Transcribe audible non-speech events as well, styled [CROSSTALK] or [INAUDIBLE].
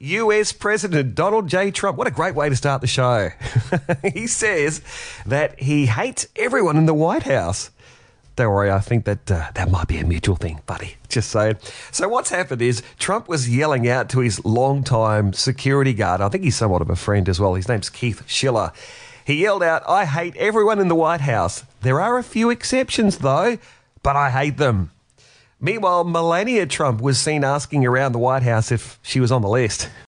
US President Donald J. Trump. What a great way to start the show. [LAUGHS] he says that he hates everyone in the White House. Don't worry, I think that uh, that might be a mutual thing, buddy. Just saying. So, what's happened is Trump was yelling out to his longtime security guard. I think he's somewhat of a friend as well. His name's Keith Schiller. He yelled out, I hate everyone in the White House. There are a few exceptions, though, but I hate them. Meanwhile, Melania Trump was seen asking around the White House if she was on the list.